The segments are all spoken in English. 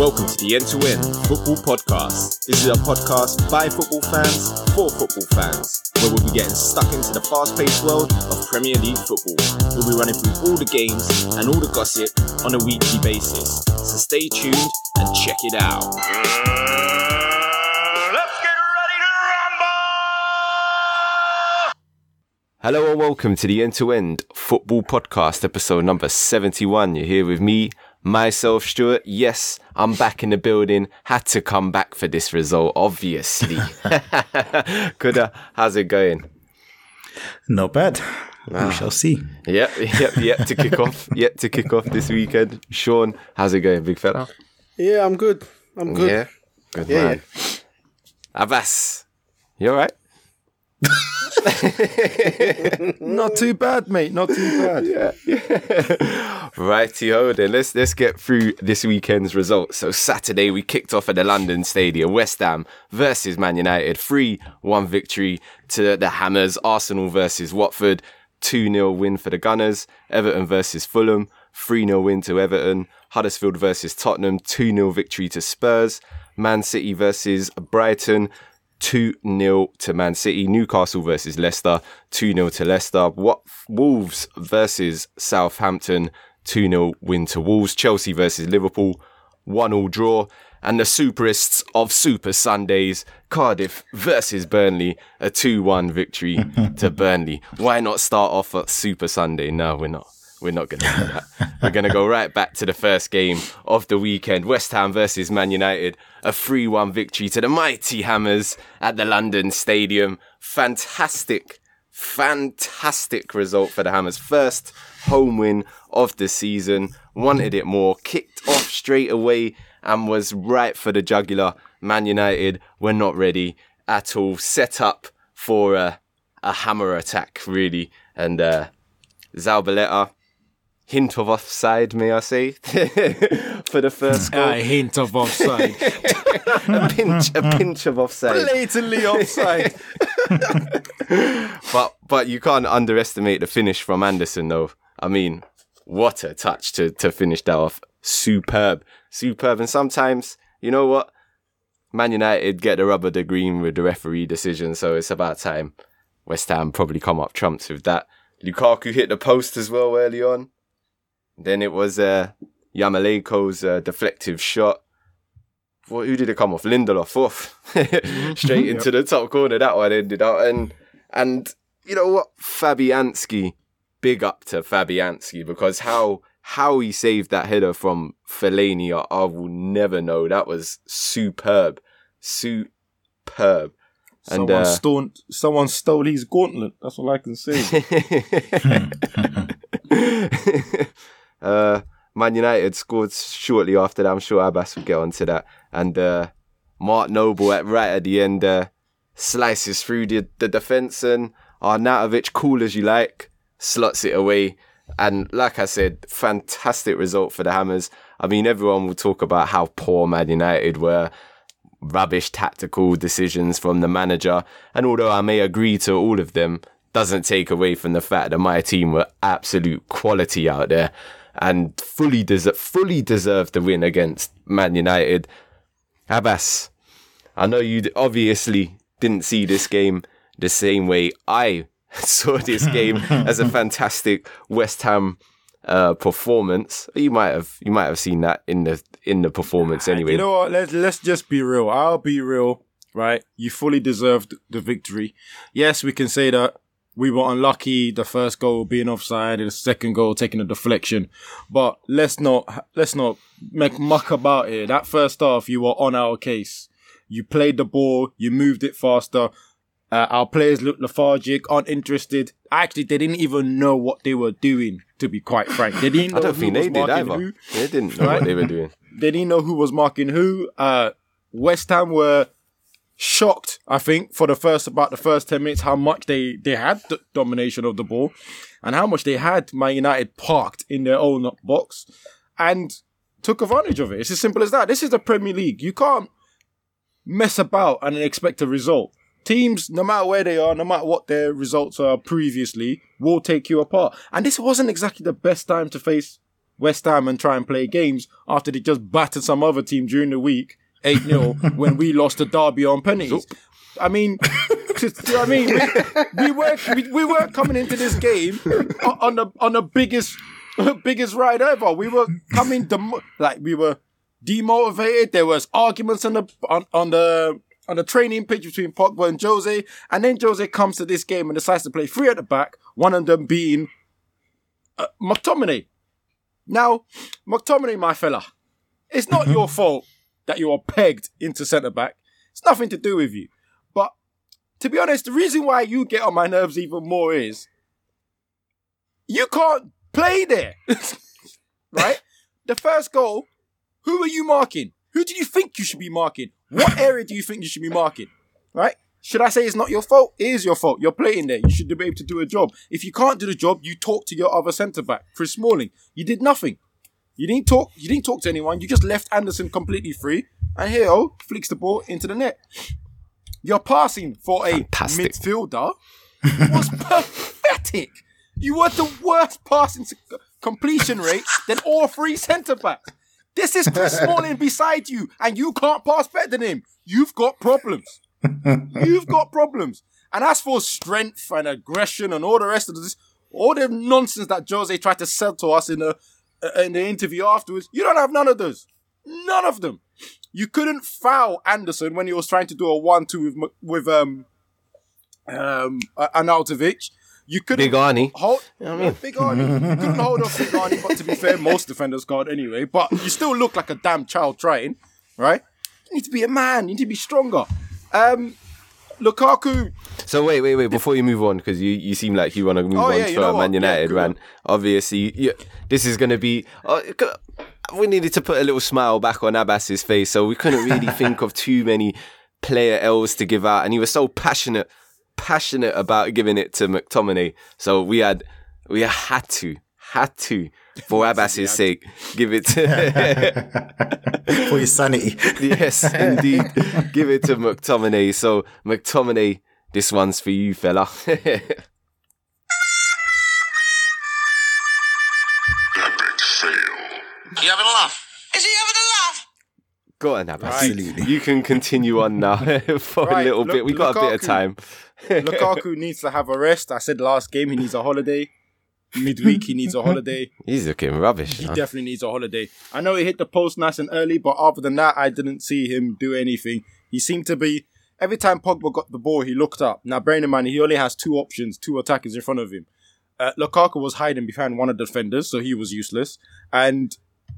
Welcome to the End to End Football Podcast. This is a podcast by football fans for football fans, where we'll be getting stuck into the fast paced world of Premier League football. We'll be running through all the games and all the gossip on a weekly basis. So stay tuned and check it out. Uh, let's get ready to rumble! Hello and welcome to the End to End Football Podcast, episode number 71. You're here with me, myself, Stuart. Yes, I'm back in the building. Had to come back for this result, obviously. Kuda, how's it going? Not bad. We ah. shall see. Yep, yep, yet to kick off. Yet to kick off this weekend. Shawn, how's it going, big fella? Yeah, I'm good. I'm good. Yeah, good Yeah, man. Abass, you alright? Not too bad, mate. Not too bad. Yeah. Righty ho, then let's let's get through this weekend's results. So Saturday we kicked off at the London Stadium, West Ham versus Man United, three one victory to the Hammers. Arsenal versus Watford, two 0 win for the Gunners. Everton versus Fulham, three 0 win to Everton. Huddersfield versus Tottenham, two 0 victory to Spurs. Man City versus Brighton. 2 0 to Man City. Newcastle versus Leicester, 2 0 to Leicester. What Wolves versus Southampton, 2 0 win to Wolves. Chelsea versus Liverpool, 1 all draw. And the superists of Super Sundays, Cardiff versus Burnley, a 2 1 victory to Burnley. Why not start off at Super Sunday? No, we're not. We're not going to do that. We're going to go right back to the first game of the weekend. West Ham versus Man United. A 3 1 victory to the mighty Hammers at the London Stadium. Fantastic, fantastic result for the Hammers. First home win of the season. Wanted it more. Kicked off straight away and was right for the jugular. Man United were not ready at all. Set up for a, a hammer attack, really. And uh, Zabaleta, hint of offside, may I say, for the first goal. A hint of offside. a pinch, a pinch of offside. Blatantly offside. But but you can't underestimate the finish from Anderson, though. I mean, what a touch to to finish that off. Superb, superb. And sometimes, you know what? Man United get the rubber the green with the referee decision, so it's about time. West Ham probably come up trumps with that. Lukaku hit the post as well early on. Then it was uh, Yarmolenko's uh, deflective shot. What, who did it come off? Lindelof off. Straight into the top corner. That one ended up. And, and you know what? Fabianski, big up to Fabianski because how how he saved that header from Fellaini, I, I will never know. That was superb. Superb. And, someone, uh, stole, someone stole his gauntlet. That's all I can say. uh, Man United scored shortly after that. I'm sure Abass will get onto that. And uh, Mark Noble at right at the end uh, slices through the, the defence and Arnautovic, cool as you like, slots it away. And like I said, fantastic result for the Hammers. I mean, everyone will talk about how poor Man United were, rubbish tactical decisions from the manager. And although I may agree to all of them, doesn't take away from the fact that my team were absolute quality out there and fully deser- fully deserved the win against Man United. Abass, I know you obviously didn't see this game the same way I saw this game as a fantastic West Ham uh, performance. You might have you might have seen that in the in the performance anyway. you know what? Let's let's just be real. I'll be real. Right? You fully deserved the victory. Yes, we can say that we were unlucky. The first goal being offside, and the second goal taking a deflection. But let's not let's not make muck about it. That first half, you were on our case. You played the ball. You moved it faster. Uh, our players looked lethargic, uninterested. Actually, they didn't even know what they were doing. To be quite frank, they didn't. Know I don't who think was they did either. who. They didn't know what they were doing. They didn't know who was marking who. Uh, West Ham were shocked, I think, for the first about the first ten minutes, how much they they had the domination of the ball, and how much they had Man United parked in their own box, and took advantage of it. It's as simple as that. This is the Premier League. You can't mess about and expect a result. Teams, no matter where they are, no matter what their results are previously, will take you apart. And this wasn't exactly the best time to face West Ham and try and play games after they just battered some other team during the week 8 0 when we lost the derby on penalties. I mean, do you know I mean? We, we were we, we were coming into this game on the on the biggest biggest ride ever. We were coming dem- like we were demotivated. There was arguments on the on, on the on the training pitch between Pogba and Jose, and then Jose comes to this game and decides to play three at the back. One of them being uh, McTominay. Now, McTominay, my fella, it's not your fault that you are pegged into centre back. It's nothing to do with you. But to be honest, the reason why you get on my nerves even more is you can't play there. right? The first goal, who are you marking? Who do you think you should be marking? What area do you think you should be marking? Right? Should I say it's not your fault? It is your fault. You're playing there. You should be able to do a job. If you can't do the job, you talk to your other centre back, Chris Smalling. You did nothing. You didn't talk. You didn't talk to anyone. You just left Anderson completely free, and here, oh, flicks the ball into the net. Your passing for a Fantastic. midfielder was pathetic. You were the worst passing completion rate than all three centre backs. This is Chris Smalling beside you, and you can't pass better than him. You've got problems. You've got problems. And as for strength and aggression and all the rest of this, all the nonsense that Jose tried to sell to us in the in the interview afterwards, you don't have none of those. None of them. You couldn't foul Anderson when he was trying to do a one-two with with um um uh, Arnautovic. You couldn't Big Arnie. hold. you know what I mean? Big Arnie. You couldn't hold off Big Arnie, but to be fair, most defenders can't anyway. But you still look like a damn child trying, right? You need to be a man. You need to be stronger. Um, Lukaku. So wait, wait, wait. Before you move on, because you, you seem like you want to move Oh, on yeah, to you know. Man United, go man. Obviously, you, this is going to be. Uh, we needed to put a little smile back on Abass's face, so we couldn't really think of too many player L's to give out, and he was so passionate, passionate about giving it to McTominay. So we had, we had to, had to, for Abass's sake, give it to. for your sanity. yes, indeed. Give it to McTominay. So, McTominay, this one's for you, fella. You having a laugh? Is he having a laugh? Go on, Abass. Absolutely. You can continue on now for a little look- bit. We got a bit of time. Lukaku needs to have a rest. I said last game he needs a holiday. Midweek he needs a holiday. He's looking rubbish. He man. definitely needs a holiday. I know he hit the post nice and early, but other than that, I didn't see him do anything. He seemed to be every time Pogba got the ball, he looked up. Now, bearing in mind, he only has two options, two attackers in front of him. Uh, Lukaku was hiding behind one of the defenders, so he was useless. And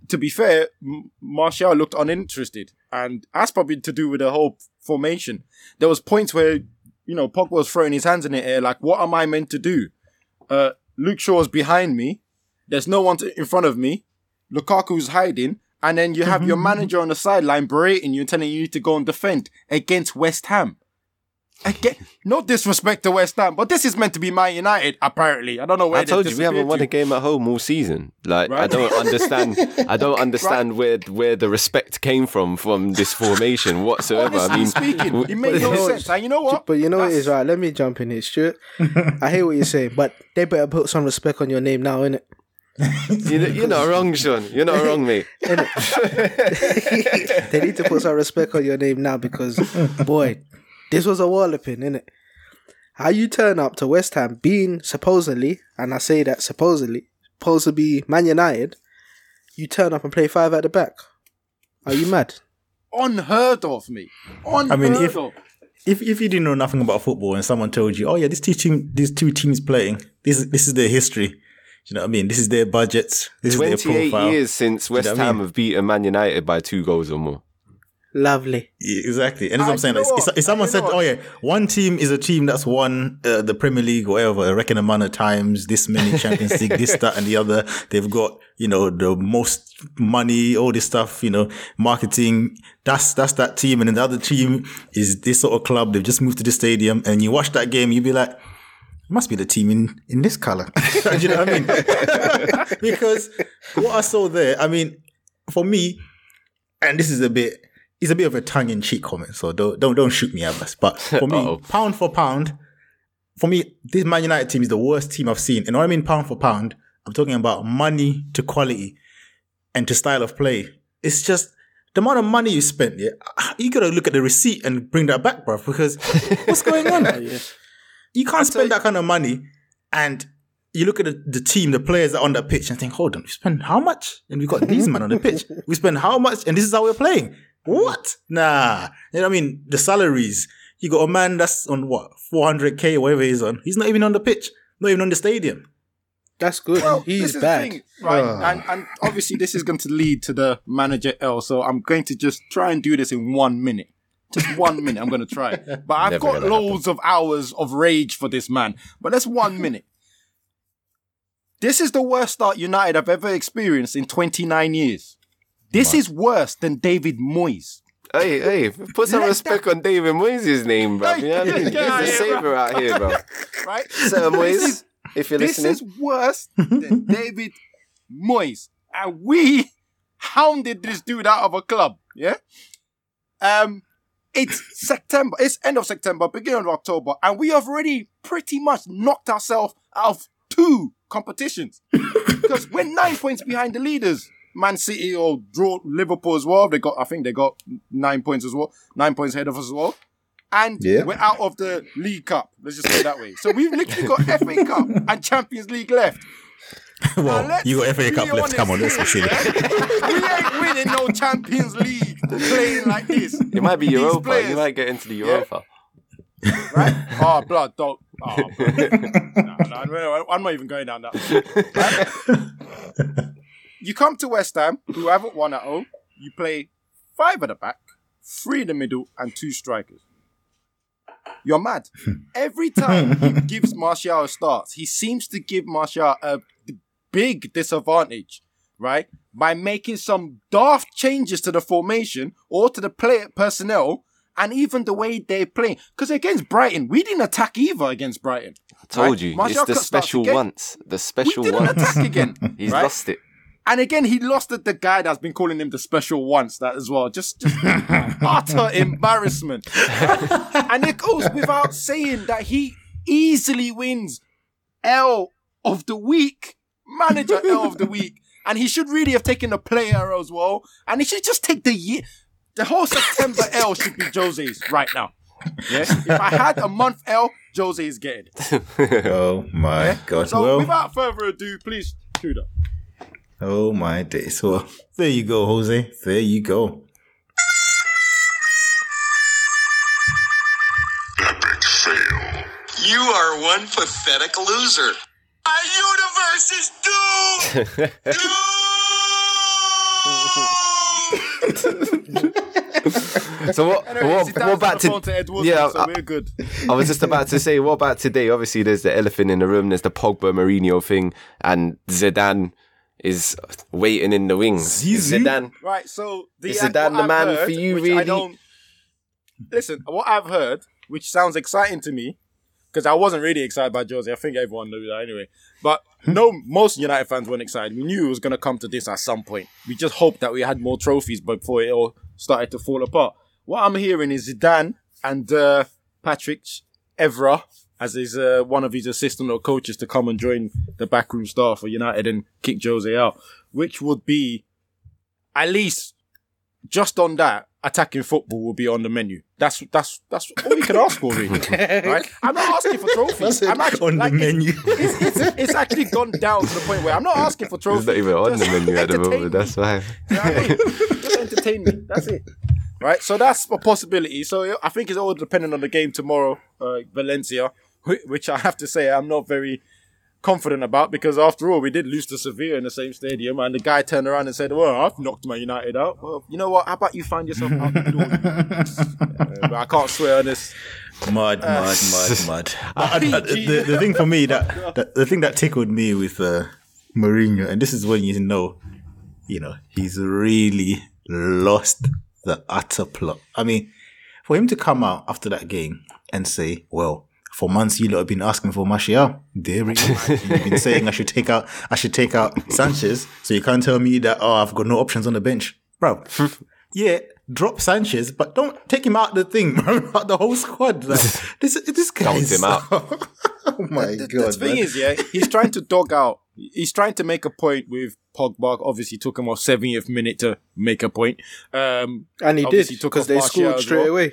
to be fair, M- Martial looked uninterested, and that's probably to do with the whole formation. There was points where you know Pogba was throwing his hands in the air, like, "What am I meant to do?" Uh, Luke Shaw's behind me. There's no one to, in front of me. Lukaku's hiding, and then you have your manager on the sideline berating you and telling you you need to go and defend against West Ham. Again, no disrespect to West Ham, but this is meant to be Man United. Apparently, I don't know where I told you we haven't disappeared won to. a game at home all season. Like I don't understand. I don't understand where where the respect came from from this formation whatsoever. I Honestly mean, speaking, it made no sense. And you know what? But you know what it That's- is, right? Let me jump in here, Stuart. I hear what you're saying, but they better put some respect on your name now, innit? you know, you're not wrong, Shawn. You're not wrong, mate. they need to put some respect on your name now because, boy, this was a walloping, innit? How you turn up to West Ham being supposedly, and I say that supposedly, supposed to be Man United, you turn up and play five at the back. Are you mad? unheard of, me. Unheard I mean, if- of. If if you didn't know nothing about football and someone told you, oh yeah, this two team, these two teams playing, this is this is their history. You know what I mean? This is their budgets. This is their 28 profile. years since West know what I Ham mean? have beaten Man United by two goals or more. Lovely. Yeah, Exactly, and that's what Ah, I'm saying. Like, if, what? if someone said, what? "Oh yeah, one team is a team that's won uh, the Premier League or whatever, a reckon amount of times, this many Champions League, this, that, and the other. They've got you know the most money, all this stuff, you know, marketing. That's that's that team, and then the other team is this sort of club. They've just moved to the stadium, and you watch that game, you'd be like." Must be the team in, in this color. Do you know what I mean? because what I saw there, I mean, for me, and this is a bit it's a bit of a tongue in cheek comment, so don't don't don't shoot me, Abass. But for me, Uh-oh. pound for pound, for me, this Man United team is the worst team I've seen. And what I mean pound for pound, I'm talking about money to quality. and to style of play. It's just the amount of money you spent. Yeah, you gotta look at the receipt and bring that back, bruv. Because what's going on? You can't spend that kind of money, and you look at the, the team, the players that are on that pitch, and think, hold on, we spend how much? And we got these men on the pitch. We spend how much? And this is how we're playing. What? Nah. You know what I mean? The salaries. You got a man that's on what, 400k or whatever he's on. He's not even on the pitch, not even on the stadium. That's good. Well, this He's is the bad. thing, right? And, and obviously, this is going to lead to the manager L. So I'm going to just try and do this in one minute. Just one minute. I'm going to try. But I've Never got gonna loads of hours of rage for this man. But that's one minute. This is the worst start United have ever experienced in 29 years. This is worse than David Moyes. Hey, hey, put some Let respect on David Moyes' name, bro. Hey, You know what I mean? out He's of the here, savior out here, bro. Right? Sir Moyes, if you're this listening. This is worse than David Moyes. And we hounded this dude out of a club. Yeah. Um, it's September. It's end of September, beginning of October, and we have already pretty much knocked ourselves out of two competitions because we're nine points behind the leaders. Man City or draw Liverpool as well. They got, I think they got nine points as well, nine points ahead of us as well. And Yeah. we're out of the League Cup. Let's just say it that way. So we've literally got FA Cup and Champions League left. well, let's you got FA be Cup left. Come on, let's be honest silly. we ain't winning no Champions League playing like this. It might be These Europa. players, You might get into the Europa. right? Oh, blood, don't. Oh, blood. no, no, I'm not even going down that. Right? You come to West Ham, who haven't won at home. You play five at the back, three in the middle, and two strikers. You're mad. Hmm. Every time he gives Martial a start, he seems to give Martial a big disadvantage, right? By making some daft changes to the formation or to the player personnel and even the way they play. Because against Brighton, we didn't attack either against Brighton. I told right? you. Martial it's the could start special again. once. The We special didn't once. attack again. He's right? lost it. And again, he lost at the guy that's been calling him the special once that as well. Just, just utter embarrassment. and it goes without saying that he easily wins L of the week, manager L of the week. And he should really have taken the player as well. And he should just take the year. The whole September L should be Jose's right now. Yeah? If I had a month L, Jose is getting it. Oh my god. So well, without further ado, please, Tudor. Oh my days. Well, there you go, Jose. There you go. Epic fail. You are one pathetic loser. Our universe is doomed! doomed! So what? Anyway, what, what on about the to? to Ed yeah, so I, we're good. I was just about to say, what about today? Obviously, there's the elephant in the room. There's the Pogba Mourinho thing, and Zidane is waiting in the wings. Zizou? Zidane. Right, so the Is what Zidane the I've man heard, for you, really? I don't listen. What I've heard, which sounds exciting to me, because I wasn't really excited by Jose. I think everyone knew that anyway. But no, most United fans weren't excited. We knew it was going to come to this at some point. We just hoped that we had more trophies before it all started to fall apart. What I'm hearing is Zidane and uh, Patrice Evra, as is uh, one of his assistant or coaches, to come and join the backroom staff for United and kick Jose out, which would be at least just on that, attacking football will be on the menu. That's that's that's all you can ask for, really. right? I'm not asking for trophies. I'm actually, on like, the it's- menu. It's, it's, it's actually gone down to the point where I'm not asking for trophies. It's not even on the menu at the moment. me. That's why. You know I mean? Just entertain me. That's it. Right. So that's a possibility. So I think it's all depending on the game tomorrow, uh, Valencia, which I have to say I'm not very confident about because after all we did lose to Sevilla in the same stadium and the guy turned around and said, "Well, I've knocked my United out." Well, you know what? How about you find yourself out the door? Uh, but I can't swear on this. Mud, mud, mud, mud. I- I- I- the, the thing for me that, that the thing that tickled me with uh, Mourinho, and this is when you know, you know, he's really lost the utter plot. I mean, for him to come out after that game and say, "Well, for months you lot have been asking for Martial, there we go. You've been saying I should take out, I should take out Sanchez, so you can't tell me that oh I've got no options on the bench, bro." yeah, drop Sanchez, but don't take him out the thing, out the whole squad. Like, this this guy Dumped is him out. oh my the, god! the thing man. is, yeah, he's trying to dog out. He's trying to make a point with Pogba. Obviously, took him off 70th minute to make a point. Um, And he did Obviously took because off they scored straight well. away,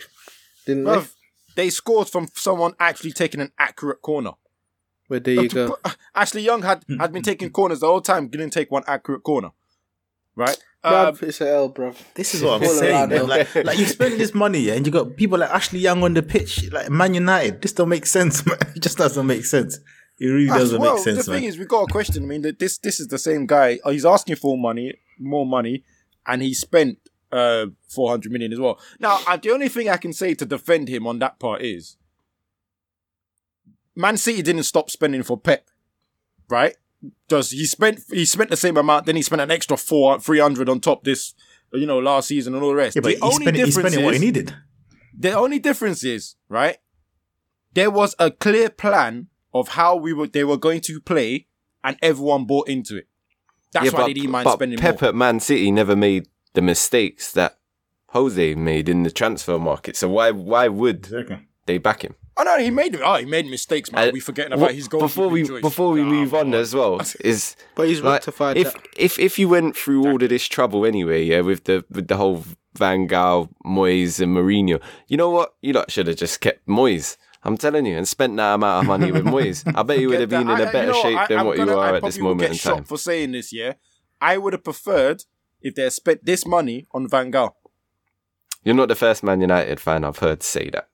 didn't bruv, they scored from someone actually taking an accurate corner. they? Well, there you go. Ashley Young had, had been taking corners the whole time, didn't take one accurate corner. Right? Um, Bruv, it's an L, bruv. This is what I'm saying. man. Like, like you spend this money, yeah, and you got people like Ashley Young on the pitch, like Man United. This don't make sense, man. It just doesn't make sense. It really doesn't well, make sense, the man. thing is, we got a question. I mean, that this this is the same guy. Uh, He's asking for money, more money, and he spent uh 400 million as well. Now, uh, the only thing I can say to defend him on that part is, Man City didn't stop spending for Pep, right? Does he spent he spent the same amount, then he spent an extra four three hundred on top this, you know, last season and all the rest. yeah, but the he's only spending, he's difference spending what he needed. the only difference is, right? There was a clear plan of how we were they were going to play, and everyone bought into it. That's yeah, why but, they didn't mind but spending Pep more. at Man City never made the mistakes that Jose made in the transfer market. So why why would Exactly. they back him? Oh no, he made oh he made mistakes, man. Uh, we forgetting wha- about his goal. before we before we move on as well is But he's like, rectified if that. if if you went through all of this trouble anyway, yeah, with the with the whole Van Gaal, Moyes, and Mourinho, you know what? You lot should have just kept Moyes. I'm telling you, and spent that amount of money with Moyes. I bet you would have been in a better shape than what you are at this moment in shot time. for saying this. Yeah, I would have preferred if they spent this money on Van Gaal. You're not the first Man United fan I've heard say that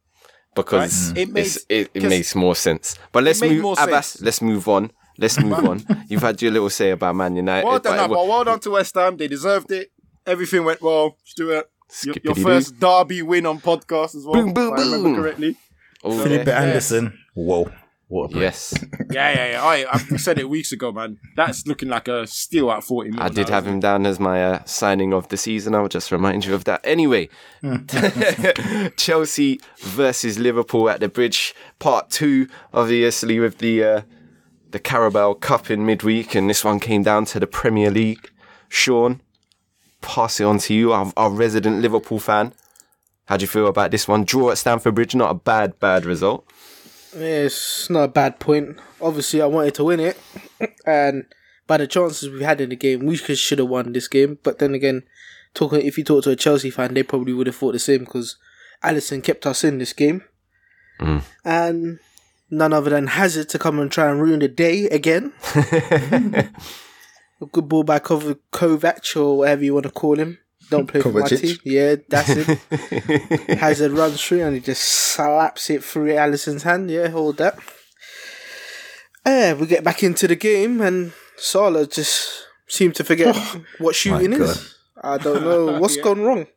because Right. It made- it's- it, it 'cause makes more sense. But let's move, Abass, sense. let's move on. Let's move on. You've had your little say about Man United. Well done, but it no, wa- but well done to West Ham. They deserved it. Everything went well. Stuart, your, your first derby win on podcast as well. Boom, boom, if I remember boom. correctly. Oh, Felipe yeah. Anderson. Whoa. What a. Yes, Yeah, yeah, yeah. I, I said it weeks ago, man. That's looking like a steal at 40 million. I did have him down as my uh, signing of the season. I'll just remind you of that. Anyway, Chelsea versus Liverpool at the Bridge, part two, obviously with the uh, the Carabao Cup in midweek, and this one came down to the Premier League. Shawn, pass it on to you, our, our resident Liverpool fan. How do you feel about this one? Draw at Stamford Bridge, not a bad, bad result. It's not a bad point. Obviously, I wanted to win it, and by the chances we had in the game, we should have won this game. But then again, talking if you talk to a Chelsea fan, they probably would have thought the same because Alisson kept us in this game, mm. and none other than Hazard to come and try and ruin the day again. a good ball by Kov- Kovac or whatever you want to call him. Don't play for my Kovacic. team. Yeah, that's it. Has a run through and he just slaps it through Alisson's hand. Yeah, hold that. Yeah, we get back into the game and Salah just seemed to forget oh, what shooting is. I don't know what's gone wrong.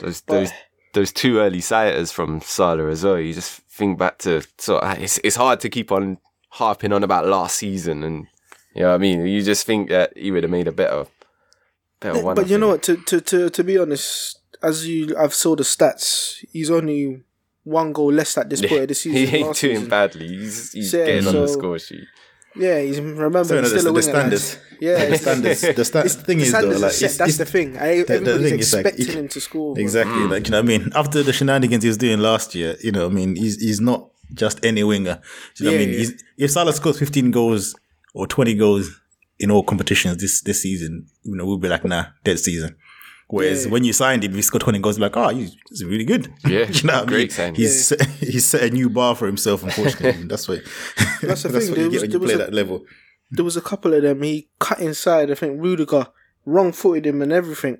Those those those two early sighters from Salah as well. You just think back to sort it's it's hard to keep on harping on about last season and you know what I mean. You just think that he would have made a better. But I you know what? To, to to to be honest, as you I've saw the stats, he's only one goal less at this point of the season. he than ain't doing season. badly. He's he's Yeah, getting on the score sheet. Yeah, he's remember So, he's no, still a the, the winger. lads. standards. Yeah, the standards. The, sta- It's, thing the is though, standards are like set. it's, that's it's, the thing. I, the everybody's thing is, like, expecting you- him to score. Exactly. Mm. Like, you know what I mean? After the shenanigans he was doing last year, you know I mean? He's, he's not just any winger. Do you know what I mean? yeah. He's, if Salah scores 15 goals or 20 goals in all competitions this, this season, you know, we'll be like, nah, dead season. Whereas Yeah. when you signed him, if he scored 20 goals, you're like, oh, he's, he's really good. Yeah, you know what I great mean? signing. He's, set, he's set a new bar for himself, unfortunately. that's what, That's the that's thing, what you was- get when you play a- that level. there was a couple of them. He cut inside. I think Rudiger wrong footed him and everything.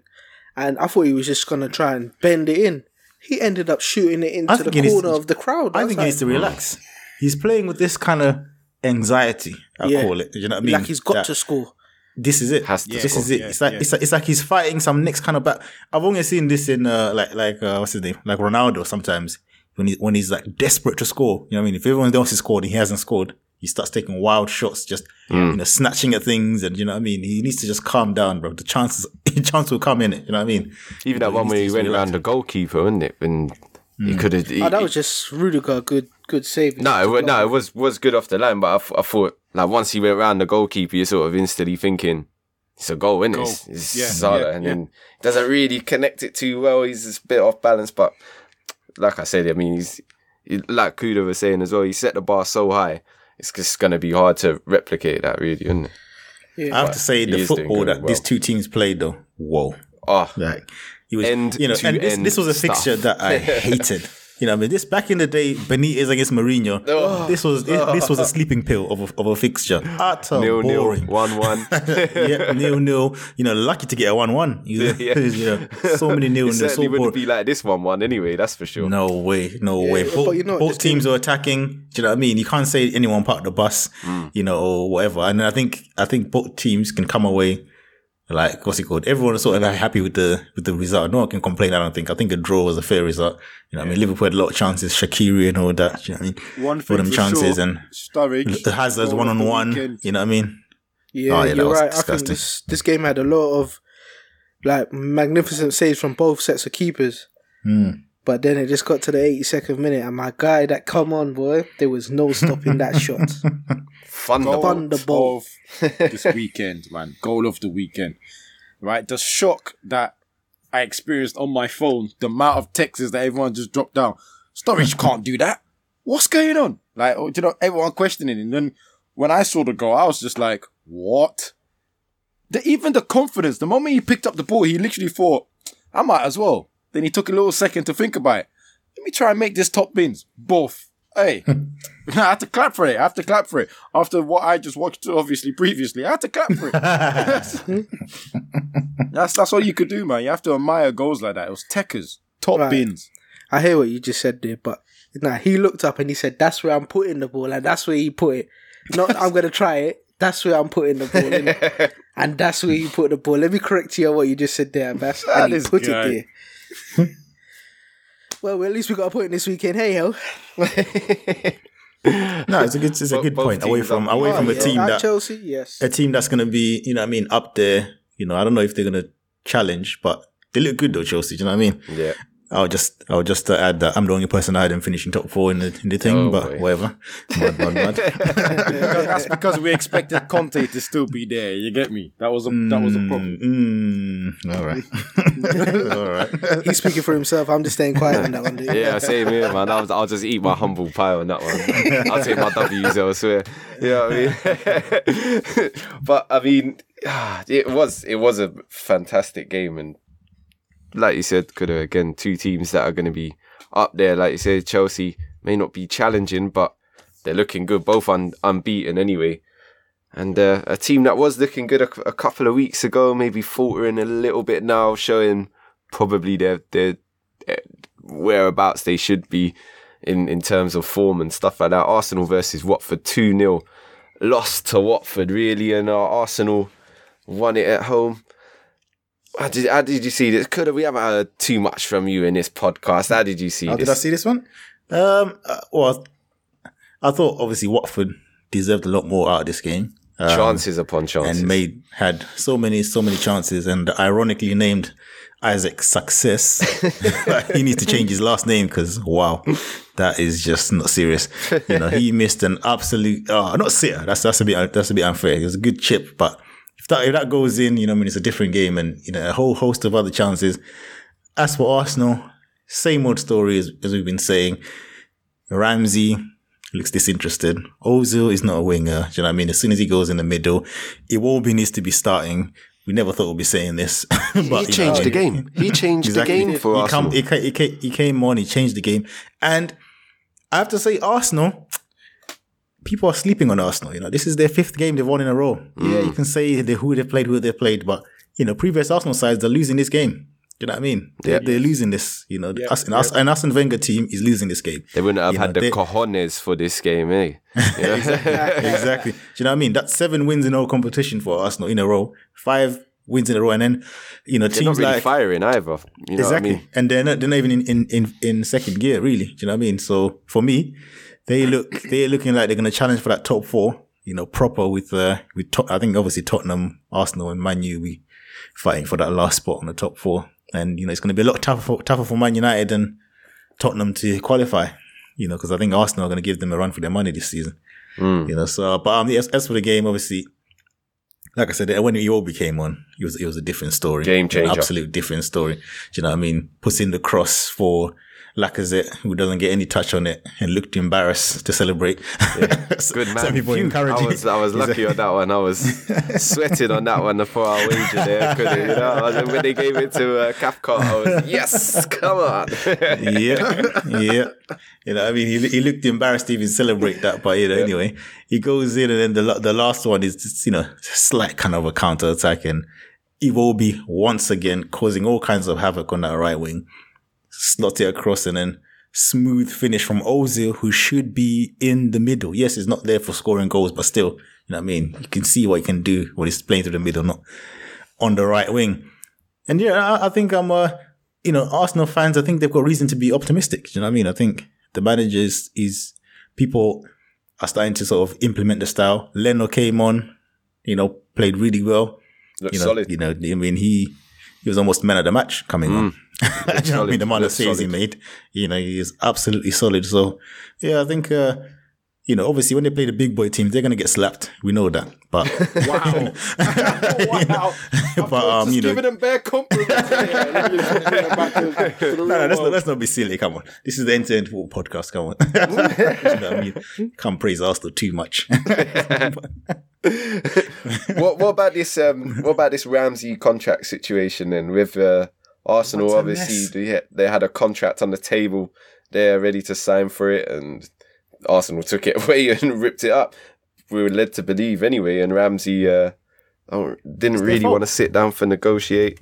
And I thought he was just gonna try and bend it in. He ended up shooting it into the think needs corner to- of the crowd. I think like, he needs to relax. He's playing with this kind of anxiety, I Yeah. call it. You know what I mean? like he's got That- to score. This is it. Has to this score. is it. Yeah, it's like yeah. it's like it's like he's fighting some next kind of back. I've only seen this in uh, like like uh, what's his name, like Ronaldo. Sometimes when he when he's like desperate to score, you know what I mean. If everyone else has scored and he hasn't scored, he starts taking wild shots, just you know snatching at things, and you know what I mean. He needs to just calm down, bro. The chances, the chance will come in it. You know what I mean. Even that one needs where he went relax. around the goalkeeper, wasn't it? And he could have. Oh, that was just Rudiger. Good, good save. No, it, no, it was was good off the line, but I, I thought like once he went around the goalkeeper, you're sort of instantly thinking, it's a goal, isn't it? Goal. It's, it's Yeah, Salah, yeah, and yeah. then doesn't really connect it too well. He's just a bit off balance, but like I said, I mean, he's he, like Kuda was saying as well. He set the bar so high, it's just gonna be hard to replicate that, really, isn't it? I have to say the football that as these two teams played though. Whoa. Oh, Like he was, End you know, and this, this was a stuff. fixture that I hated. You know, I mean, this back in the day, Benitez against Mourinho. Oh. This was this was a sleeping pill of a, of a fixture. Utter nil nil, boring. one one. yeah, nil nil. You know, lucky to get a one one. You, Yeah. you know, so many nil It nil. So certainly wouldn't boring. be like this one one anyway. That's for sure. No way, no way. but Both, you know, both this teams are attacking. Do you know what I mean? You can't say anyone parked the bus, Mm. you know, or whatever. And I think I think both teams can come away like what's it called? Everyone is sort of happy with the with the result. No one can complain. I don't think. I think a draw was a fair result. You know, what I mean, Liverpool had a lot of chances. Shaqiri and all that. You know what I mean? One For them chances sure, and Sturridge. Hazard's one on one. You know what I mean? Yeah, Oh, yeah, you're was right. I think disgusting. this this game had a lot of like magnificent saves from both sets of keepers. Hmm. But then it just got to the 82nd minute, and my guy, that come on, boy, there was no stopping that shot. Thunderbolt. Thunderbolt. of this weekend, man. Goal of the weekend. Right? The shock that I experienced on my phone, the amount of texts that everyone just dropped down. Sturridge can't do that. What's going on? Like, oh, you know, everyone questioning. And then when I saw the goal, I was just like, what? The, even the confidence, the moment he picked up the ball, he literally thought, I might as well. Then he took a little second to think about it. Let me try and make this top bins. Both. Hey, I have to clap for it. I have to clap for it. After what I just watched, obviously, previously, I had to clap for it. that's that's all you could do, man. You have to admire goals like that. It was techers, top Right. bins. I hear what you just said there, but nah, he looked up and he said, "That's where I'm putting the ball, and that's where he put it. Not I'm gonna try it. That's where I'm putting the ball, innit? and that's where you put the ball." Let me correct you on what you just said there, Bass. And he this put guy. it there. well, at least we got a point this weekend. Hey ho, No, it's a good it's a good both point. Away from away oh, from a Oh, Yeah, team that Chelsea, yes. a team that's going to be, you know, what I mean, up there. You know, I don't know if they're going to challenge, but they look good though, Chelsea. Do you know what I mean? Yeah. I'll just, I'll just uh, add that I'm the only person I had them finishing top four in the in the thing, Oh, but boy. whatever. Mad, mad, mad. Because that's because we expected Conte to still be there. You get me? That was a that was a problem. Mm, all right, all right. He's speaking for himself. I'm just staying quiet on that one. Dude. Yeah, same here, man. I'll, I'll just eat my humble pie on that one. I'll take my W's elsewhere. You know what I mean? but I mean, it was it was a fantastic game, and like you said, could have again two teams that are going to be up there. Like you said, Chelsea may not be challenging, but they're looking good, both un- unbeaten anyway. And uh, a team that was looking good a, a couple of weeks ago, maybe faltering a little bit now, showing probably their their eh, whereabouts they should be in, in terms of form and stuff like that. Arsenal versus Watford 2 0. Lost to Watford, really, and uh, Arsenal won it at home. How did, how did you see this? Could have, we haven't heard too much from you in this podcast. How did you see How this? did I see this one? Um, uh, well, I thought obviously Watford deserved a lot more out of this game. Um, chances upon chances. and made had so many so many chances and ironically named Isaac Success he needs to change his last name because wow that is just not serious you know he missed an absolute oh not sitter that's that's a bit that's a bit unfair it was a good chip but if that if that goes in you know I mean it's a different game and you know a whole host of other chances as for Arsenal same old story as, as we've been saying Ramsey looks disinterested. Ozil is not a winger. Do you know what I mean? As soon as he goes in the middle, Iwobi needs to be starting. We never thought we'd be saying this. but, he you know, changed the game. He changed Exactly. the game for he Arsenal. Come, he, he, he came on, he changed the game. And I have to say, Arsenal, people are sleeping on Arsenal. You know, this is their fifth game they've won in a row. Yeah, Mm. you can say they, who they've played, who they've played, but, you know, previous Arsenal sides, they're losing this game. Do you know what I mean? They're, they're losing this. You know, us, and us, an Arsene Wenger team is losing this game. they wouldn't have you had know, the they- cojones for this game, eh? Yeah. exactly. Do you know what I mean? That's seven wins in all competition for Arsenal in a row. Five wins in a row, and then you know They're not teams really like firing either. You know exactly, what I mean? and they're not, they're not even in, in in in second gear, really. Do you know what I mean? So for me, they look they're looking like they're going to challenge for that top four. You know, proper with uh with Tot- I think obviously Tottenham, Arsenal, and Man U be fighting for that last spot on the top four, and you know it's going to be a lot tougher for, tougher for Man United and Tottenham to qualify. You know, because I think Arsenal are going to give them a run for their money this season. You know, so but um, as, as for the game, obviously, like I said, when Iwobi came on, it was it was a different story, Game An changer. absolute different story. Do you know what I mean? Puts in the cross for Lacazette, who doesn't get any touch on it, and looked embarrassed to celebrate. Good man. Some people Phew. encourage I was, I was lucky on that one. I was sweating on that one for our wager there. Couldn't, you know, when they gave it to uh, Cathcart, I was yes, come on. yeah, yeah. You know, I mean, he, he looked embarrassed to even celebrate that, but you know, anyway, he goes in, and then the the last one is just you know slight kind of a counter attack, and Iwobi once again causing all kinds of havoc on that right wing, slot it across, and then smooth finish from Ozil, who should be in the middle. Yes, he's not there for scoring goals, but still, you know what I mean. You can see what he can do when he's playing through the middle, not on the right wing. And yeah, I, I think I'm, uh, you know, Arsenal fans, I think they've got reason to be optimistic. Do you know what I mean? I think the managers is, is people are starting to sort of implement the style. Leno came on, you know, played really well. Looks You know, solid. you know, I mean, he, he was almost man of the match coming on. You know I mean? The amount of saves he made, you know, he is absolutely solid. So, yeah, I think, uh, you know, obviously when they play the big boy teams, they're going to get slapped. We know that. But, Wow. wow. but, um, you know, giving them bare compliments. Let me just bring it back to- to the no, no, let's not, let's not be silly. Come on. This is the end to end football podcast. Come on. you know what I mean? Can't praise Arsenal too much. what what about this um what about this Ramsey contract situation then with uh, Arsenal obviously mess. they had, they had a contract on the table they're ready to sign for it and Arsenal took it away and ripped it up we were led to believe anyway and Ramsey uh oh, didn't really fault. want to sit down for negotiate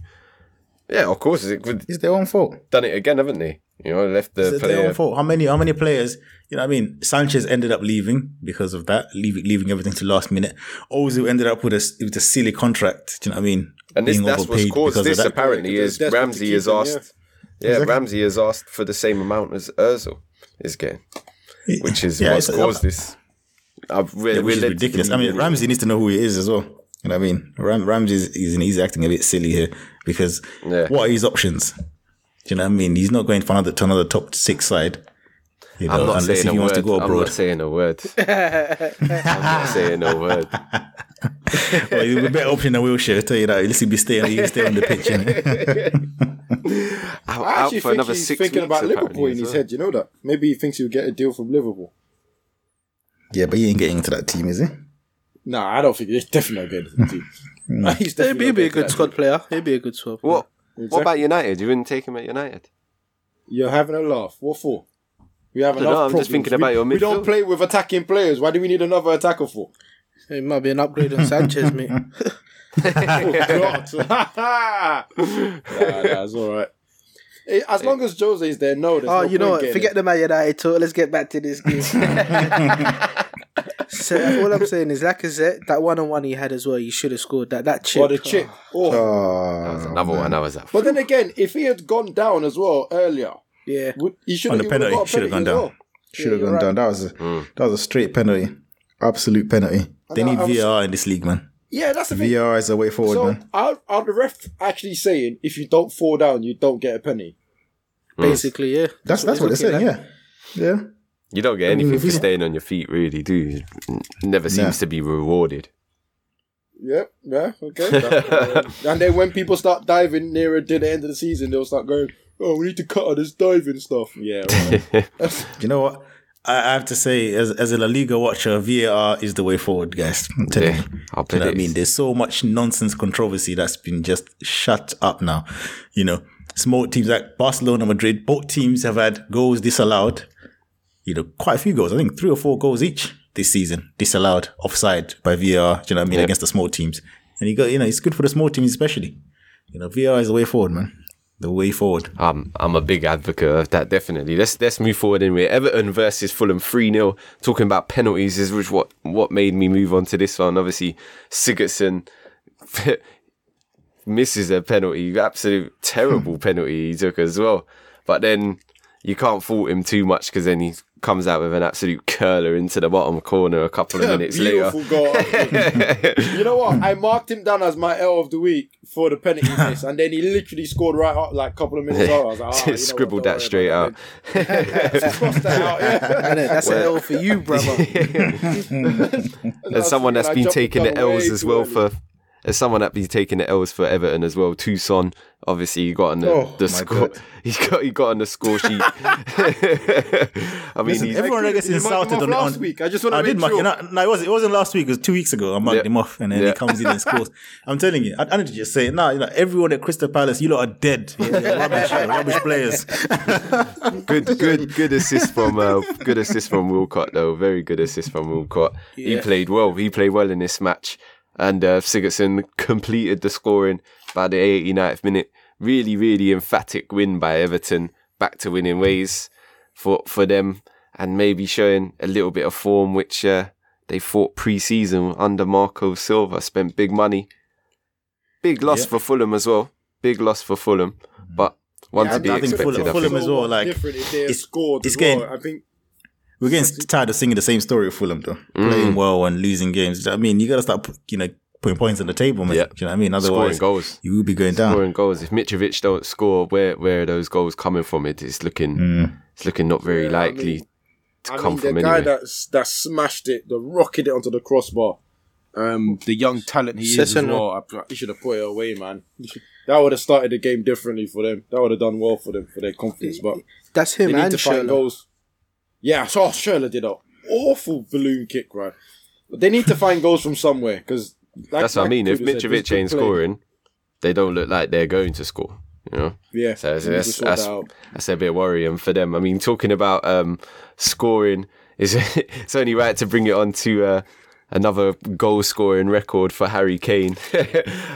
yeah of course it would it's their own fault. done it again haven't they you know left the It's their own fault. How many, how many players, you know what I mean? Sanchez ended up leaving because of that, leaving, leaving everything to last minute. Ozil ended up with a, with a silly contract. Do you know what I mean? and this that's what's caused because this that. apparently Because is they're desperate to Ramsey keep has him, asked yeah, Exactly. Ramsey has asked for the same amount as Ozil is getting which is Yeah, what's it's- caused this. I've, we're, Yeah, we're which is ridiculous. I mean. Ramsey needs to know who he is as well. You know what I mean? Ram, Ramsey is he's, he's acting a bit silly here because Yeah. what are his options? Do you know what I mean? He's not going for another to another top six side. You know, I'm not unless saying he a wants word. to go I'm abroad. not saying a word. I'm not saying a word. Well, he's a better option than Wilshere. I tell you that. At least he'll be staying. He'll stay on the pitch. innit? Out, I out actually for think another he's six thinking about Liverpool in his well. head. You know that? Maybe he thinks he'll get a deal from Liverpool. yeah, but he ain't getting into that team, is he? Nah, I don't think he's definitely not getting to the team. He's He'd be, be a good squad team. player. He'd be a good squad. What? Exactly. What about United? You wouldn't take him at United? You're having a laugh. What for? We have don't enough know, I'm just thinking about we, your We don't play with attacking players. Why do we need another attacker for? It might be an upgrade on Sanchez, mate. oh, God. nah, that's all right. As long as Jose is there, no. Oh, no you know what? Forget him. the Man United talk. Let's get back to this game. so all I'm saying is, Lacazette, that one on one he had as well, he should have scored that. That chip. Or the chip. Oh. Oh. oh. That was another one. I was at. But then again, if he had gone down as well earlier, yeah. would, he should have the penalty, should have gone down. Should have you're gone right. down. That was a that was a straight penalty, absolute penalty. They need I was- in this league, man. Yeah, that's the thing. VAR is the way forward, So, man. are, are the ref actually saying if you don't fall down, you don't get a penny? Hmm. Basically, yeah. That's that's what they're saying. at. Yeah, yeah. You don't get anything if for you- staying on your feet, really, do you? Never seems to be rewarded. Yep, yeah, okay. That- uh, and then when people start diving nearer to the end of the season, they'll start going, "Oh, we need to cut on this diving stuff." Yeah, right. You know what? I have to say, as as a La Liga watcher, VAR is the way forward, guys. I'm telling Yeah, you. I'll Do you know what I mean? There's so much nonsense controversy that's been just shut up now. You know, small teams like Barcelona, Madrid, both teams have had goals disallowed. You know, quite a few goals. I think three or four goals each this season disallowed offside by VAR. Do you know what I mean? Yeah. Against the small teams, and you got you know it's good for the small teams especially. You know, VAR is the way forward, man. The way forward. I'm I'm a big advocate of that. Definitely. Let's let's move forward anyway. Everton versus Fulham three 0 Talking about penalties is which what what made me move on to this one. Obviously, Sigurdsson misses a penalty, absolute terrible penalty he took as well. But then you can't fault him too much because then he comes out with an absolute curler into the bottom corner a couple of minutes later. Beautiful goal. you know what? I marked him down as my L of the week for the penalty miss, and then he literally scored right up like a couple of minutes later. I was like, oh, you know what, Scribbled don't that straight out. that. Cross that out. Yeah. Innit? That's an L for you, brother. And someone that's been jumped taking the L's as well early. for as someone that be taking the L's for Everton as well, Tosun, obviously he got on the, Oh, the score. He got he got on the score sheet. I mean, Listen, he's, everyone gets You insulted off on last on- week. I just want to I make did mark sure. him. No, no, it wasn't. It wasn't last week. It was two weeks ago. I marked Yeah. him off, and then Yeah. he comes in and scores. I'm telling you, I, I need to just say it now. You know, everyone at Crystal Palace, you lot are dead. You're rubbish, rubbish players. good, good, good assist from uh, good assist from Walcott though. Very good assist from Walcott. He played well. He played well in this match, and uh, Sigurdsson completed the scoring by the 89th minute. Really, really emphatic win by Everton. Back to winning ways for for them, and maybe showing a little bit of form which uh, they fought pre-season under Marco Silva. Spent big money. Big loss Yeah. for Fulham as well. Big loss for Fulham, but one Yeah, to be I think expected. Fulham- I Fulham as well, like, different if they had it's- scored. it's as well. getting- I think We're getting tired of singing the same story with Fulham, though. Mm. Playing well and losing games. I mean, you got to start, you know, putting points on the table, man. Yeah. Do you know what I mean? Scoring Otherwise, goals. you will be going down. scoring goals. If Mitrovic don't score, where where are those goals coming from? It is looking Mm. it's looking not very Yeah, I likely mean- to I come mean, from the guy anywhere. that that smashed it, the rocketed it onto the crossbar. Um, the young talent he is as well. I, he should have put it away, man. That would have started the game differently for them. That would have done well for them for their confidence. But That's they him need to find Schürrle. goals. Yeah, I saw Schürrle did an awful balloon kick, right? But they need to find goals from somewhere because That's what I mean. If Mitrovic ain't scoring, they don't look like they're going to score. You know, yeah, so that's they need to that's, that's, that's a bit worrying for them. I mean, talking about um, scoring is it's only right to bring it on to. Uh, Another goal scoring record for Harry Kane.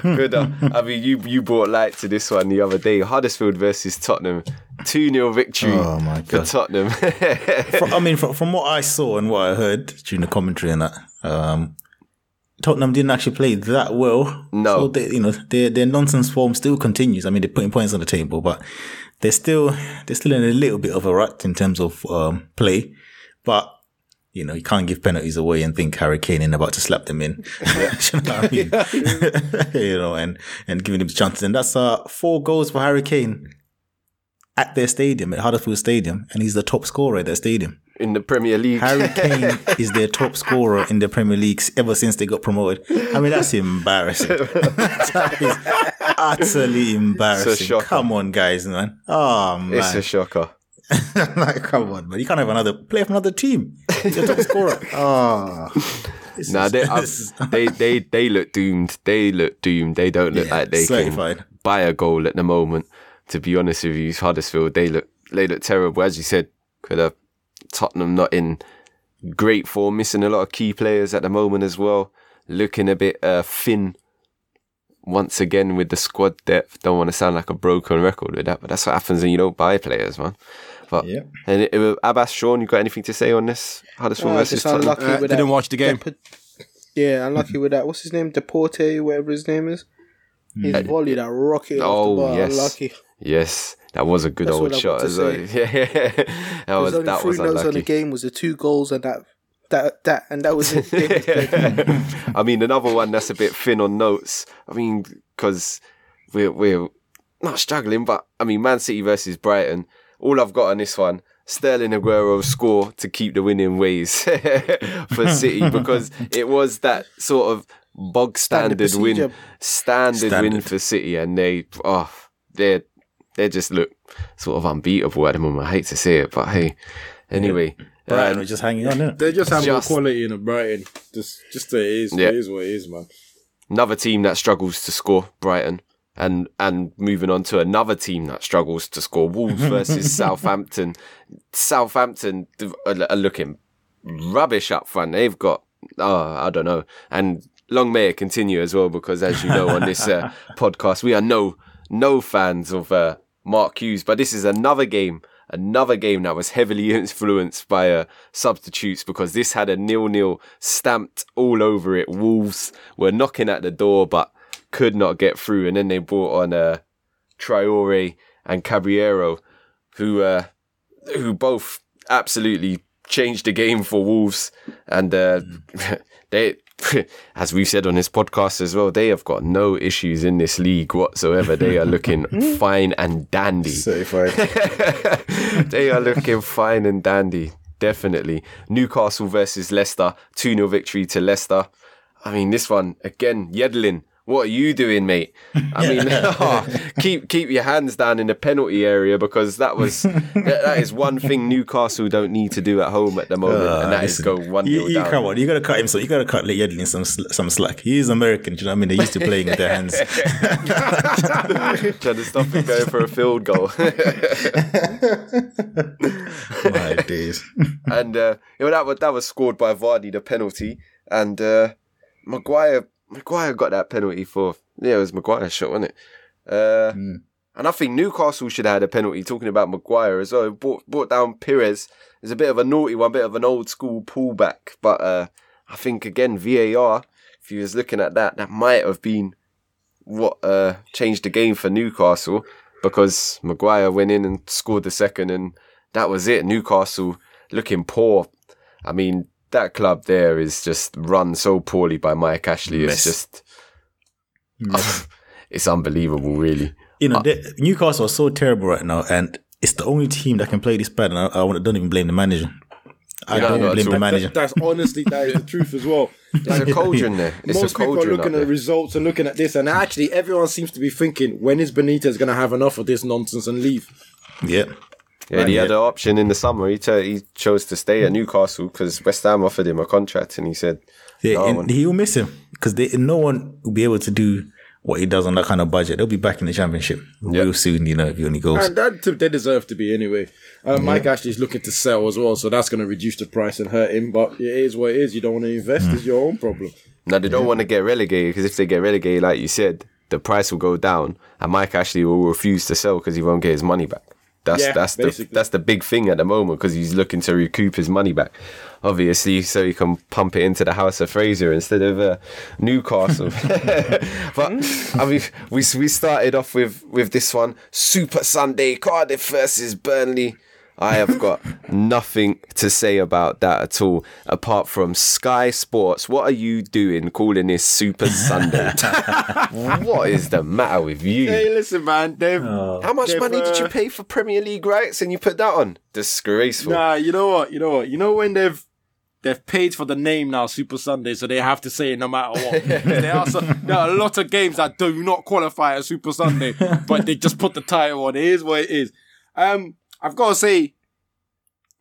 Good. uh, I mean, you you brought light to this one the other day. Huddersfield versus Tottenham, two 0 victory Oh, my for Tottenham. From, I mean, from, from what I saw and what I heard during the commentary and that, um, Tottenham didn't actually play that well. No. so they, you know, their their nonsense form still continues. I mean, they're putting points on the table, but they're still they're still in a little bit of a rut in terms of um, play. But you know, you can't give penalties away and think Harry Kane ain't about to slap them in. you know what I mean? you know, and and giving them chances. And that's uh, four goals for Harry Kane at their stadium, at Huddersfield Stadium, and he's the top scorer at their stadium. in the Premier League. Harry Kane is their top scorer in the Premier League ever since they got promoted. I mean, that's embarrassing. that is utterly embarrassing. Come on, guys, man. Oh man, it's a shocker. like, come on, man. You can't have another play from another team. Your top scorer. Oh, This Nah, is- they, this is- they they they look doomed. They look doomed. They don't look Yeah, like they certified. can buy a goal at the moment. To be honest with you, Huddersfield they look they look terrible. As you said, could have Tottenham not in great form, missing a lot of key players at the moment as well. Looking a bit uh, thin once again with the squad depth. Don't want to sound like a broken record with that, but that's what happens when you don't buy players, man. But Yeah. and it, it, Abass, Shawn, you got anything to say on this How Huddersfield Oh, versus just Tottenham? unlucky Uh, with didn't that. watch the game. Depa- yeah, unlucky with that. What's his name? Depoitre, whatever his name is. Hmm. His volley, that rocket off Oh, the bar. yes. Unlucky. Yes, that was a good That's old what I've shot got to as well. say. Yeah, that There's was only that three was notes on the game was the two goals and that that that and that was it. Game was played. I mean, another one that's a bit thin on notes. I mean, because we're we're not struggling, but I mean, Man City versus Brighton. All I've got on this one. Sterling Aguero score to keep the winning ways for City because it was that sort of bog Standard standard win, procedure. standard, win for City, and they oh they they just look sort of unbeatable at the moment. I hate to say it, but hey, anyway, Brighton um, was just hanging on. Innit? They just have Just- more quality in the Brighton. Just, just it is. Yeah. It is what it is, man. another team that struggles to score, Brighton. And and moving on to another team that struggles to score, Wolves versus Southampton. Southampton are looking rubbish up front. They've got oh I don't know. And long may it continue as well, because as you know on this uh, podcast, we are no no fans of uh, Mark Hughes. But this is another game, another game that was heavily influenced by uh, substitutes because this had a nil nil stamped all over it. Wolves were knocking at the door, but could not get through, and then they brought on uh, Traore and Cavaleiro, who uh, who both absolutely changed the game for Wolves, and uh, they. As we've said on this podcast as well, they have got no issues in this league whatsoever. They are looking fine and dandy. Certified. they are looking fine and dandy. Definitely. Newcastle versus Leicester. 2 0 victory to Leicester. I mean, this one, again, Yedlin what are you doing, mate? I mean, oh, keep keep your hands down in the penalty area because that was that, is one thing Newcastle don't need to do at home at the moment, Uh, and that is listen, go one you, you. Come on, you gotta cut him. So you gotta cut Lee Yedlin some some slack. He is American. Do you know what I mean? They're used to playing with their hands. Trying to stop him going for a field goal. My days. and uh, you know, that was that was scored by Vardy, the penalty, and uh, Maguire Maguire got that penalty for yeah, it was Maguire's shot, wasn't it? Uh, And I think Newcastle should have had a penalty. Talking about Maguire as well, brought brought down Pérez. It's a bit of a naughty one, bit of an old school pullback, but uh, I think again VAR. If you was looking at that, that might have been what uh, changed the game for Newcastle because Maguire went in and scored the second, and that was it. Newcastle looking poor. I mean, that club there is just run so poorly by Mike Ashley. It's Mess. just, it's unbelievable, really. You know, they, Newcastle are so terrible right now, and it's the only team that can play this bad. And I, I don't even blame the manager. I Yeah, don't not blame the all. manager. That's honestly that is the truth as well. It's a cauldron there. It's Most a people are looking at the results and looking at this, and actually everyone seems to be thinking, when is Benitez going to have enough of this nonsense and leave? Yeah. Yeah, he had an option in the summer. He, t- he chose to stay at Newcastle because West Ham offered him a contract, and he said, Yeah, No one- he will miss him because no one will be able to do what he does on that kind of budget. They'll be back in the championship real soon, you know, if he only goes. And that they deserve to be anyway. Uh, Mike Ashley's looking to sell as well, so that's going to reduce the price and hurt him. But it is what it is. You don't want to invest; it's your own problem. Now they don't want to get relegated because if they get relegated, like you said, the price will go down, and Mike Ashley will refuse to sell because he won't get his money back." That's Yeah, that's the that's the big thing at the moment because he's looking to recoup his money back, obviously, so he can pump it into the House of Fraser instead of uh, Newcastle. but I mean, we we started off with with this one Super Sunday Cardiff versus Burnley. I have got nothing to say about that at all, apart from Sky Sports. What are you doing calling this Super Sunday? what is the matter with you? Hey, listen, man. They've How much money did you uh, pay for Premier League rights and you put that on? Disgraceful. Nah, you know what? You know what? You know when they've they've paid for the name now, Super Sunday, so they have to say it no matter what. there are some, there are a lot of games that do not qualify as Super Sunday, but they just put the title on. It is what it is. Um, I've got to say,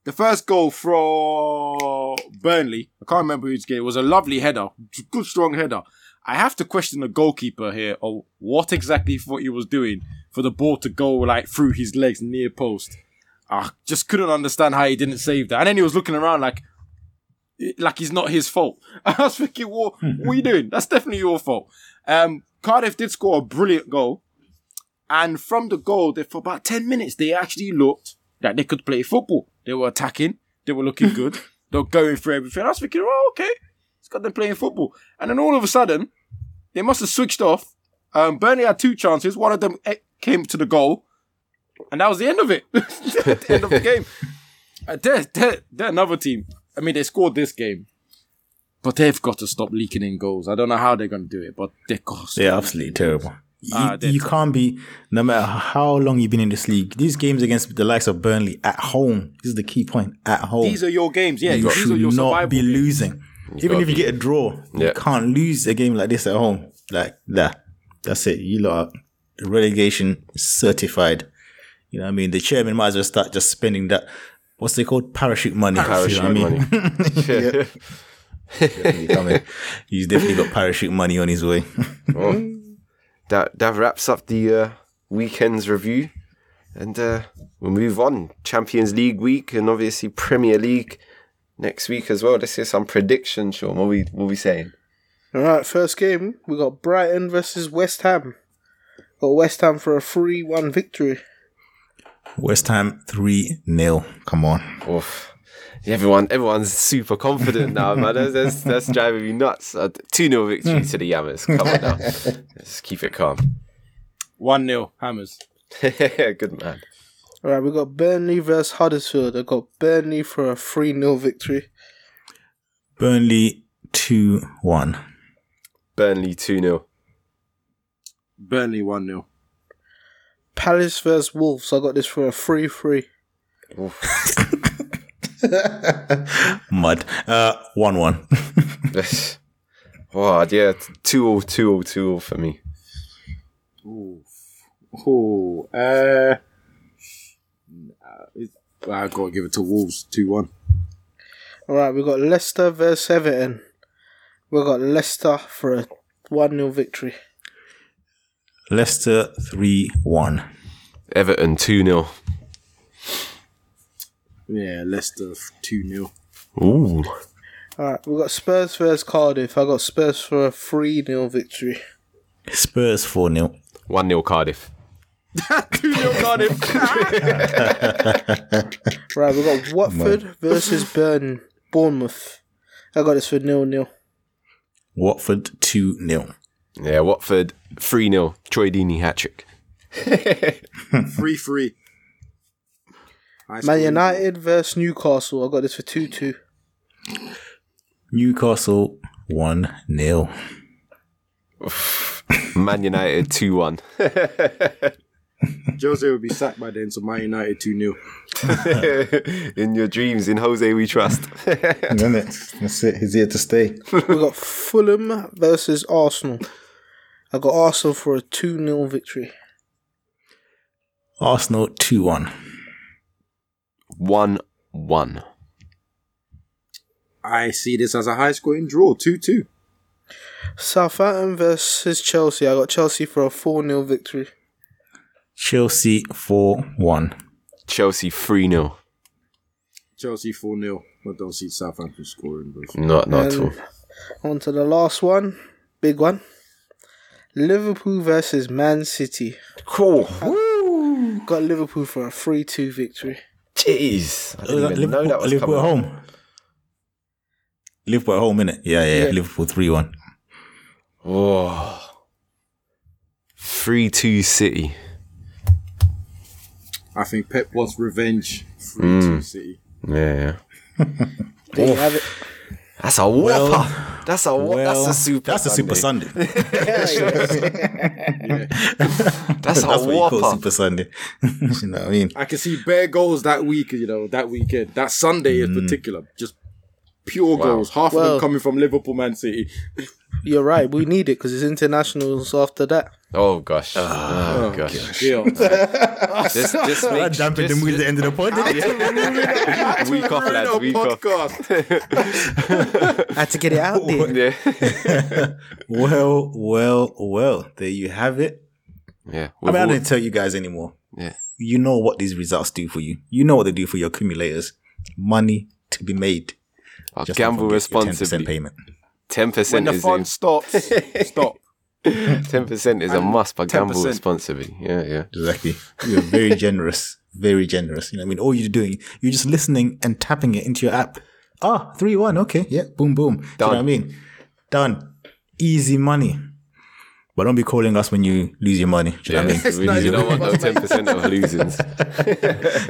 the first goal for Burnley, I can't remember whose game. It was a lovely header, good strong header. I have to question the goalkeeper here, or what exactly he thought he was doing for the ball to go like through his legs near post. I just couldn't understand how he didn't save that. And then he was looking around like, like he's not his fault. I was thinking, what, what are you doing? That's definitely your fault. Um, Cardiff did score a brilliant goal. And from the goal, they, for about 10 minutes, they actually looked like they could play football. They were attacking. They were looking good. they were going for everything. I was thinking, oh, okay. It's got them playing football. And then all of a sudden, they must have switched off. Um, Burnley had two chances. One of them eh, came to the goal. And that was the end of it. the end of the game. Uh, they're, they're, they're another team. I mean, they scored this game. But they've got to stop leaking in goals. I don't know how they're going to do it, but they've got to stop They're absolutely in terrible. You, uh, you can't be, no matter how long you've been in this league, these games against the likes of Burnley at home, this is the key point, at home. These are your games, yeah. you're should your not be games. losing. Even if you be- get a draw, Yeah. you can't lose a game like this at home. Like that. That's it. You lot are relegation certified. You know what I mean? The chairman might as well start just spending that, what's they called? Parachute money. Parachute You know what I mean? money. Definitely. He's definitely got parachute money on his way. Oh. that that wraps up the uh, weekend's review, and uh, we'll move on. Champions League week and obviously Premier League next week as well. Let's hear some predictions, Shawn. What we what we saying? All right, first game we got Brighton versus West Ham. Got West Ham for a three-one victory. West Ham 3 0. Come on. Oof. Everyone, everyone's super confident now, man. That's, that's, that's driving me nuts. Uh, 2 0 victory to the Yammers. Come on now. Let's keep it calm. 1 0, Hammers. Good man. All right, we got Burnley versus Huddersfield. I got Burnley for a three 0 victory. Burnley 2 1. Burnley 2 0. Burnley 1 0. Palace versus Wolves. I got this for a three three. Mud. Uh, 1 1. Oh, yeah, two all, two all, two for me. Oh, uh, I gotta give it to Wolves two one. All right, we've got Leicester versus Everton. We've got Leicester for a 1 0 victory. Leicester 3 1. Everton 2 0. Yeah, Leicester two 0 Ooh. All right, we've got Spurs versus Cardiff. I got Spurs for a 3 0 victory. Spurs 4 0. 1 0 Cardiff. 2 0 Cardiff. Right, we've got Watford versus Burn Bournemouth. I got this for 0 0. Watford 2 0. Yeah, Watford 3 0. Troy Deeney hat trick. Three three. Man United versus Newcastle. I got this for 2 2. Newcastle 1 0. Man United 2 1. Jose would be sacked by then, so Man United two 0 in your dreams, in Jose we trust. Isn't it? That's it. He's here to stay. We've got Fulham versus Arsenal. I got Arsenal for a 2 0 victory. Arsenal 2 1. 1 1. I see this as a high scoring draw, two two. Southampton versus Chelsea. I got Chelsea for a 4 0 victory. Chelsea 4 1. Chelsea 3 0. Chelsea four 0 I don't see Southampton scoring. But Not, not at all. On to the last one. Big one. Liverpool versus Man City. Cool. Got Liverpool for a 3 2 victory. Jeez. I didn't uh, even Liverpool, know that was Liverpool coming. at home. Liverpool at home, innit? Yeah, yeah, yeah. Yeah. Liverpool 3 1. Oh. 3 2 City. I think Pep wants revenge. Three two mm. City. Yeah. There you have it. That's a whopper. that's a wha- that's a super. That's a super Sunday. Sunday. That's a That's what whopper. Super Sunday. you know what I mean? I can see bare goals that week. You know that weekend, that Sunday in mm. particular, just pure goals. Half of them coming from Liverpool, Man City. You're right. We need it because it's internationals after that. Oh gosh. Ah, oh gosh. Yeah. This this I makes dampened the mood at the end of the pod. didn't it? week off, lads. Week off. podcast. Had to get it out there. Yeah. Well, well, well. There you have it. Yeah. I mean, I We've all- don't tell you guys anymore. yeah. You know what these results do for you. You know what they do for your accumulators. Money to be made. I'll Just gamble forget your 10% payment. 10% when percent the is fun in. stops, stop. Ten percent is a must, but gamble 10%. responsibly. Yeah, yeah. Exactly. You're very generous. Very generous. You know, I mean, all you're doing, you're just listening and tapping it into your app. Ah, three one. Okay, yeah, boom, boom. Do you know what I mean? Done. Easy money. But don't be calling us when you lose your money. Do you know what I mean? Yeah, you don't want no ten percent of losings.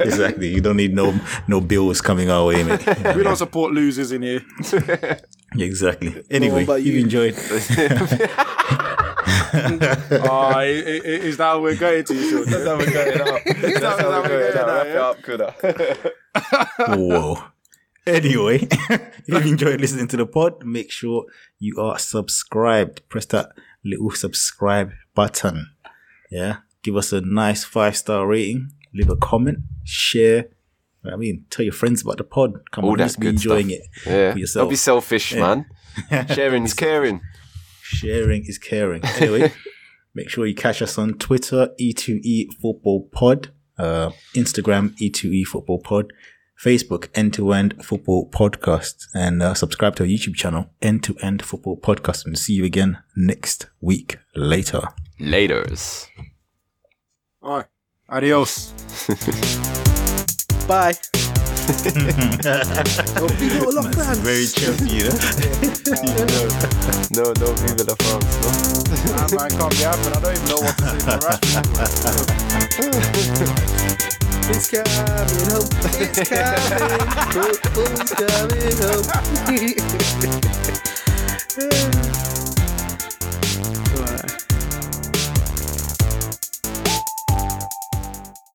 exactly. You don't need no no bills coming our way, mate. We don't support losers in here. exactly. Anyway, about you you? enjoyed. Oh, i- i- i- is that how we're going to? Sure? That's how we're going out. That's how we're going out. Wrap it yeah? up, coulda. Whoa. Anyway, if you enjoyed listening to the pod, make sure you are subscribed. Press that little subscribe button. Yeah. Give us a nice five star rating. Leave a comment. Share. I mean, tell your friends about the pod. Come All on, that let's be good enjoying stuff. it Yeah. for yourself. Don't be selfish, man. Sharing is caring. Sharing is caring. Anyway, make sure you catch us on Twitter, E2E Football Pod, uh, Instagram, E2E Football Pod, Facebook, End to End Football Podcast, and uh, subscribe to our YouTube channel, End to End Football Podcast. And see you again next week. Later. Laters. All right. Adios. Bye. Big little love fans. Very Chelsea, you know? No, no, vive la France, no? Nah, man, can't be happening. I don't even know what to say for Rashford. It's coming home. It's coming. Football's coming home.